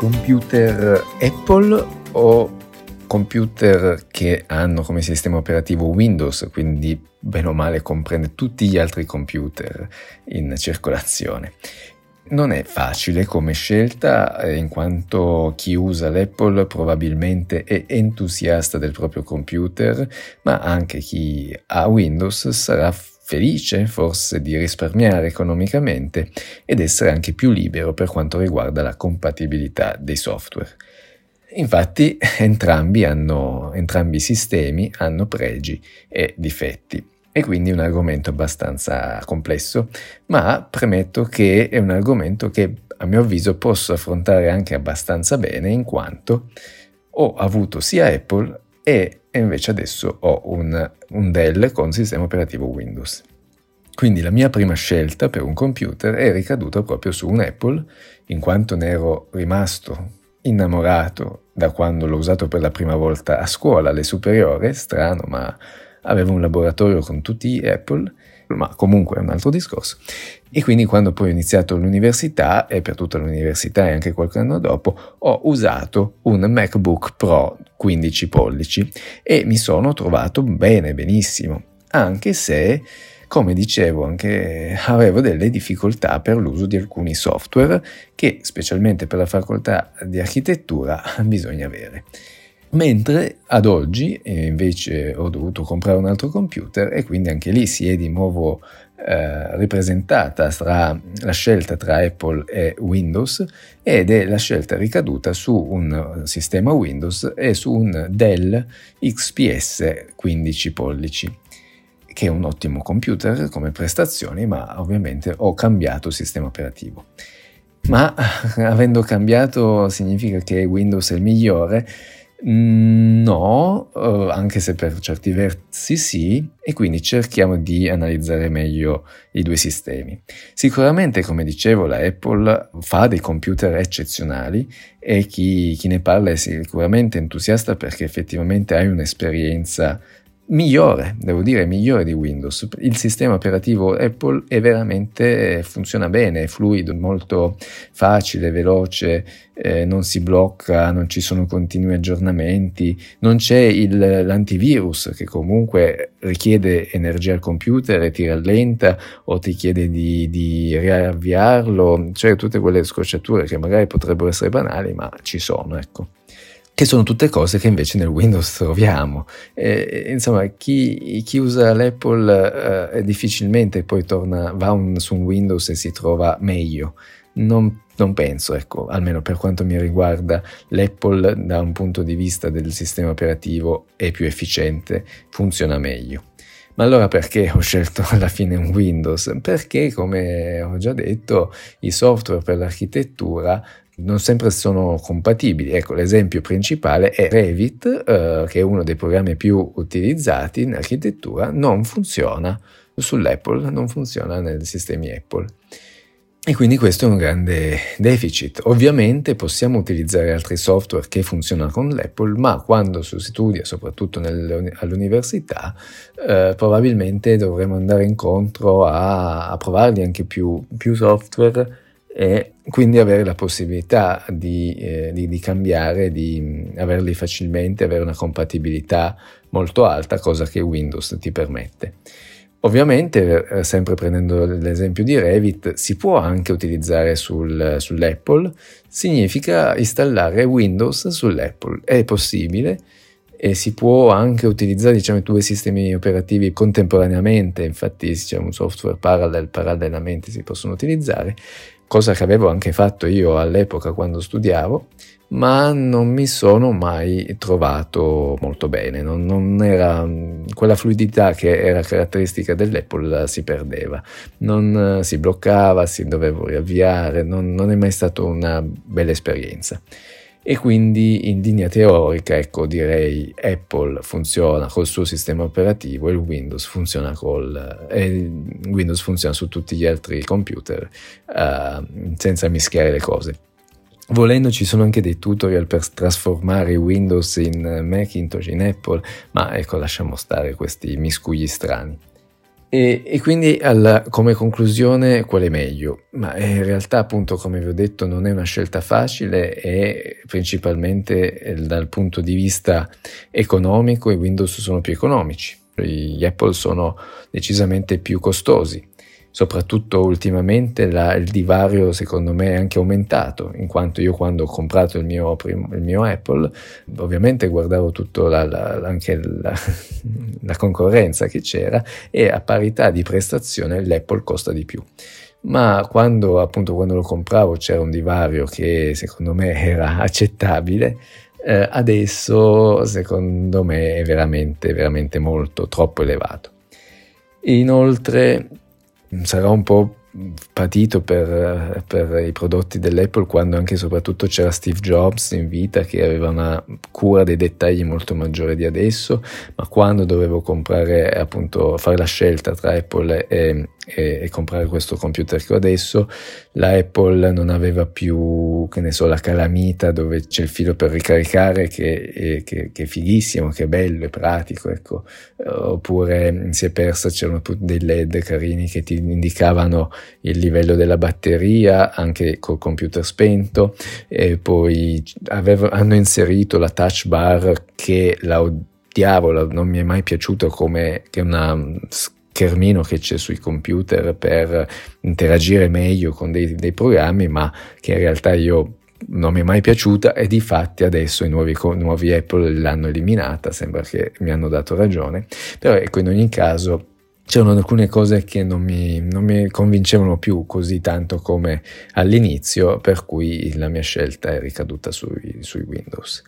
computer Apple o computer che hanno come sistema operativo Windows, quindi bene o male comprende tutti gli altri computer in circolazione. Non è facile come scelta eh, in quanto chi usa l'Apple probabilmente è entusiasta del proprio computer, ma anche chi ha Windows sarà felice forse di risparmiare economicamente ed essere anche più libero per quanto riguarda la compatibilità dei software. Infatti entrambi, hanno, entrambi i sistemi hanno pregi e difetti e quindi un argomento abbastanza complesso, ma premetto che è un argomento che a mio avviso posso affrontare anche abbastanza bene in quanto ho avuto sia Apple e invece adesso ho un, un Dell con sistema operativo Windows. Quindi la mia prima scelta per un computer è ricaduta proprio su un Apple, in quanto ne ero rimasto innamorato da quando l'ho usato per la prima volta a scuola, alle superiori, strano, ma avevo un laboratorio con tutti Apple, ma comunque è un altro discorso. E quindi quando poi ho iniziato l'università, e per tutta l'università e anche qualche anno dopo, ho usato un MacBook Pro 15 pollici e mi sono trovato bene, benissimo, anche se come dicevo, anche avevo delle difficoltà per l'uso di alcuni software che, specialmente per la facoltà di architettura, bisogna avere. Mentre ad oggi invece ho dovuto comprare un altro computer e quindi anche lì si è di nuovo eh, ripresentata tra la scelta tra Apple e Windows ed è la scelta ricaduta su un sistema Windows e su un Dell XPS 15 pollici che è un ottimo computer come prestazioni, ma ovviamente ho cambiato sistema operativo. Ma avendo cambiato significa che Windows è il migliore? Mm, no, eh, anche se per certi versi sì, e quindi cerchiamo di analizzare meglio i due sistemi. Sicuramente, come dicevo, la Apple fa dei computer eccezionali e chi, chi ne parla è sicuramente entusiasta perché effettivamente hai un'esperienza migliore, devo dire, migliore di Windows. Il sistema operativo Apple è veramente funziona bene, è fluido, molto facile, veloce, eh, non si blocca, non ci sono continui aggiornamenti, non c'è il, l'antivirus che comunque richiede energia al computer e ti rallenta o ti chiede di, di riavviarlo, cioè tutte quelle scocciature che magari potrebbero essere banali, ma ci sono, ecco che sono tutte cose che invece nel Windows troviamo. E, insomma, chi, chi, usa l'Apple eh, difficilmente poi torna, va un, su un Windows e si trova meglio. Non, non, penso, ecco, almeno per quanto mi riguarda, l'Apple da un punto di vista del sistema operativo è più efficiente, funziona meglio. Ma allora perché ho scelto alla fine un Windows? Perché, come ho già detto, i software per l'architettura non sempre sono compatibili. Ecco, l'esempio principale è Revit, eh, che è uno dei programmi più utilizzati in architettura, non funziona sull'Apple, non funziona nei sistemi Apple. E quindi questo è un grande deficit. Ovviamente possiamo utilizzare altri software che funzionano con l'Apple, ma quando si studia, soprattutto all'università, eh, probabilmente dovremo andare incontro a, a provarli anche più, più software e quindi avere la possibilità di, eh, di, di, cambiare, di mm, averli facilmente, avere una compatibilità molto alta, cosa che Windows ti permette. Ovviamente, eh, sempre prendendo l'esempio di Revit, si può anche utilizzare sul, sull'Apple, significa installare Windows sull'Apple, è possibile e si può anche utilizzare diciamo, due sistemi operativi contemporaneamente, infatti c'è un software parallel, parallelamente si possono utilizzare cosa che avevo anche fatto io all'epoca quando studiavo, ma non mi sono mai trovato molto bene, non, non era, quella fluidità che era caratteristica dell'Apple si perdeva, non si bloccava, si dovevo riavviare, non, non è mai stata una bella esperienza e quindi in linea teorica ecco direi Apple funziona col suo sistema operativo e il Windows funziona, col, Windows funziona su tutti gli altri computer uh, senza mischiare le cose. Volendo ci sono anche dei tutorial per trasformare Windows in Macintosh, in Apple, ma ecco lasciamo stare questi miscugli strani. E, e quindi alla, come conclusione qual è meglio? Ma in realtà appunto come vi ho detto non è una scelta facile e principalmente eh, dal punto di vista economico i Windows sono più economici, gli Apple sono decisamente più costosi soprattutto ultimamente la, il divario secondo me è anche aumentato, in quanto io quando ho comprato il mio, il mio Apple ovviamente guardavo tutto la, la, anche la concorrenza che c'era e a parità di prestazione l'Apple costa di più. Ma quando appunto quando lo compravo c'era un divario che secondo me era accettabile eh, adesso secondo me è veramente veramente molto troppo elevato. Inoltre sarà un po' patito per, per, i prodotti dell'Apple quando anche e soprattutto c'era Steve Jobs in vita che aveva una cura dei dettagli molto maggiore di adesso, ma quando dovevo comprare appunto fare la scelta tra Apple e, e, e, comprare questo computer che ho adesso, la Apple non aveva più, che ne so, la calamita dove c'è il filo per ricaricare che, che, che è fighissimo, che è bello, è pratico, ecco. Oppure si è persa, c'erano dei LED carini che ti indicavano il livello della batteria anche col computer spento e poi avevo, hanno inserito la touch bar che la odiavo, non mi è mai piaciuto come che una schermino che c'è sui computer per interagire meglio con dei, dei programmi, ma che in realtà io non mi è mai piaciuta e di fatti adesso i nuovi, nuovi, Apple l'hanno eliminata, sembra che mi hanno dato ragione, però ecco in ogni caso c'erano alcune cose che non mi, non mi, convincevano più così tanto come all'inizio, per cui la mia scelta è ricaduta sui, sui Windows.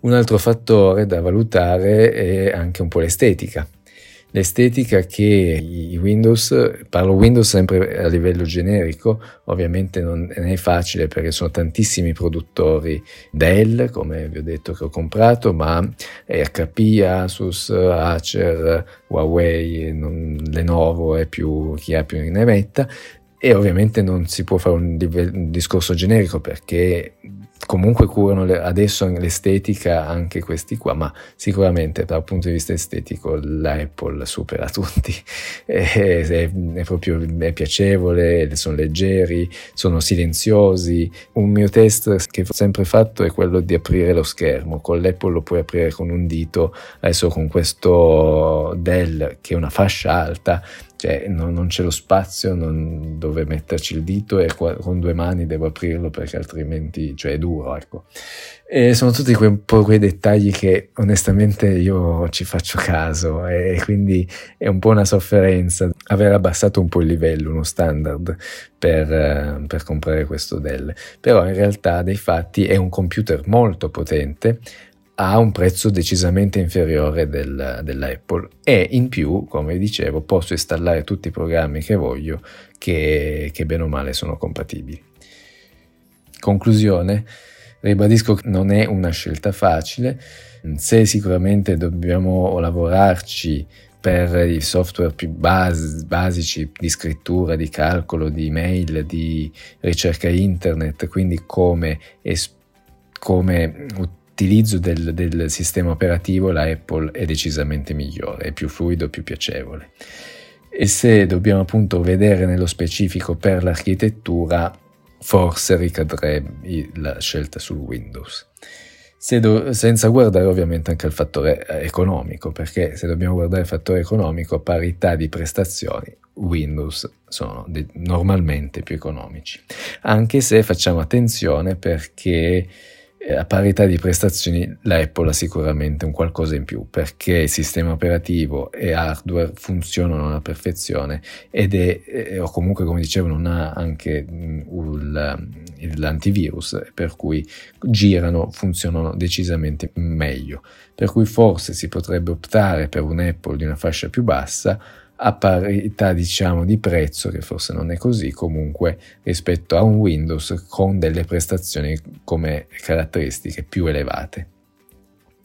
Un altro fattore da valutare è anche un po' l'estetica l'estetica che i Windows, parlo Windows sempre a livello generico, ovviamente non è facile perché sono tantissimi produttori Dell, come vi ho detto che ho comprato, ma HP, Asus, Acer, Huawei, non, Lenovo è più chi ha più ne metta. E ovviamente non si può fare un, un discorso generico perché comunque curano le, adesso l'estetica anche questi qua, ma sicuramente dal punto di vista estetico l'Apple supera tutti, è, è, è proprio è piacevole, sono leggeri, sono silenziosi. Un mio test che ho sempre fatto è quello di aprire lo schermo, con l'Apple lo puoi aprire con un dito, adesso con questo Dell che è una fascia alta cioè non, non c'è lo spazio dove metterci il dito e con due mani devo aprirlo perché altrimenti cioè è duro ecco. E sono tutti quei, un po' quei dettagli che onestamente io ci faccio caso e quindi è un po' una sofferenza aver abbassato un po' il livello, uno standard per, per comprare questo Dell. Però in realtà dei fatti è un computer molto potente ha un prezzo decisamente inferiore del, dell'Apple e in più, come dicevo, posso installare tutti i programmi che voglio che, che bene o male sono compatibili. Conclusione, ribadisco che non è una scelta facile, se sicuramente dobbiamo lavorarci per i software più bas- basici di scrittura, di calcolo, di email, di ricerca internet, quindi come, es- come l'utilizzo del, del, sistema operativo la Apple è decisamente migliore, è più fluido, più piacevole. E se dobbiamo appunto vedere nello specifico per l'architettura, forse ricadrebbe la scelta sul Windows. Se do, senza guardare ovviamente anche al fattore eh, economico, perché se dobbiamo guardare il fattore economico, a parità di prestazioni, Windows sono de- normalmente più economici. Anche se facciamo attenzione perché a parità di prestazioni la Apple ha sicuramente un qualcosa in più perché sistema operativo e hardware funzionano alla perfezione ed è, eh, o comunque come dicevo non ha anche mm, l'antivirus per cui girano, funzionano decisamente meglio. Per cui forse si potrebbe optare per un Apple di una fascia più bassa a parità diciamo di prezzo che forse non è così comunque rispetto a un Windows con delle prestazioni come caratteristiche più elevate.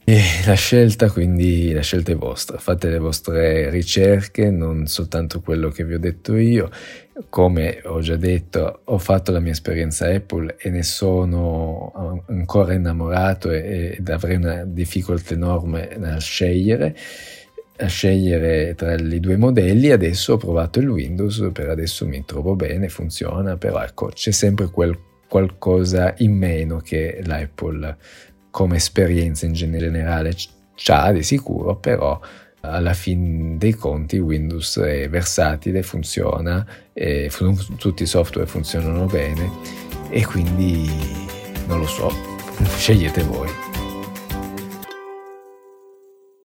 E la scelta quindi la scelta è vostra. Fate le vostre ricerche non soltanto quello che vi ho detto io. Come ho già detto ho fatto la mia esperienza Apple e ne sono ancora innamorato ed avrei una difficoltà enorme nel scegliere a scegliere tra i due modelli, adesso ho provato il Windows, per adesso mi trovo bene, funziona, però ecco, c'è sempre quel qualcosa in meno che l'Apple come esperienza in generale c'ha di sicuro, però alla fine dei conti Windows è versatile, funziona, e tutti i software funzionano bene e quindi non lo so, scegliete voi.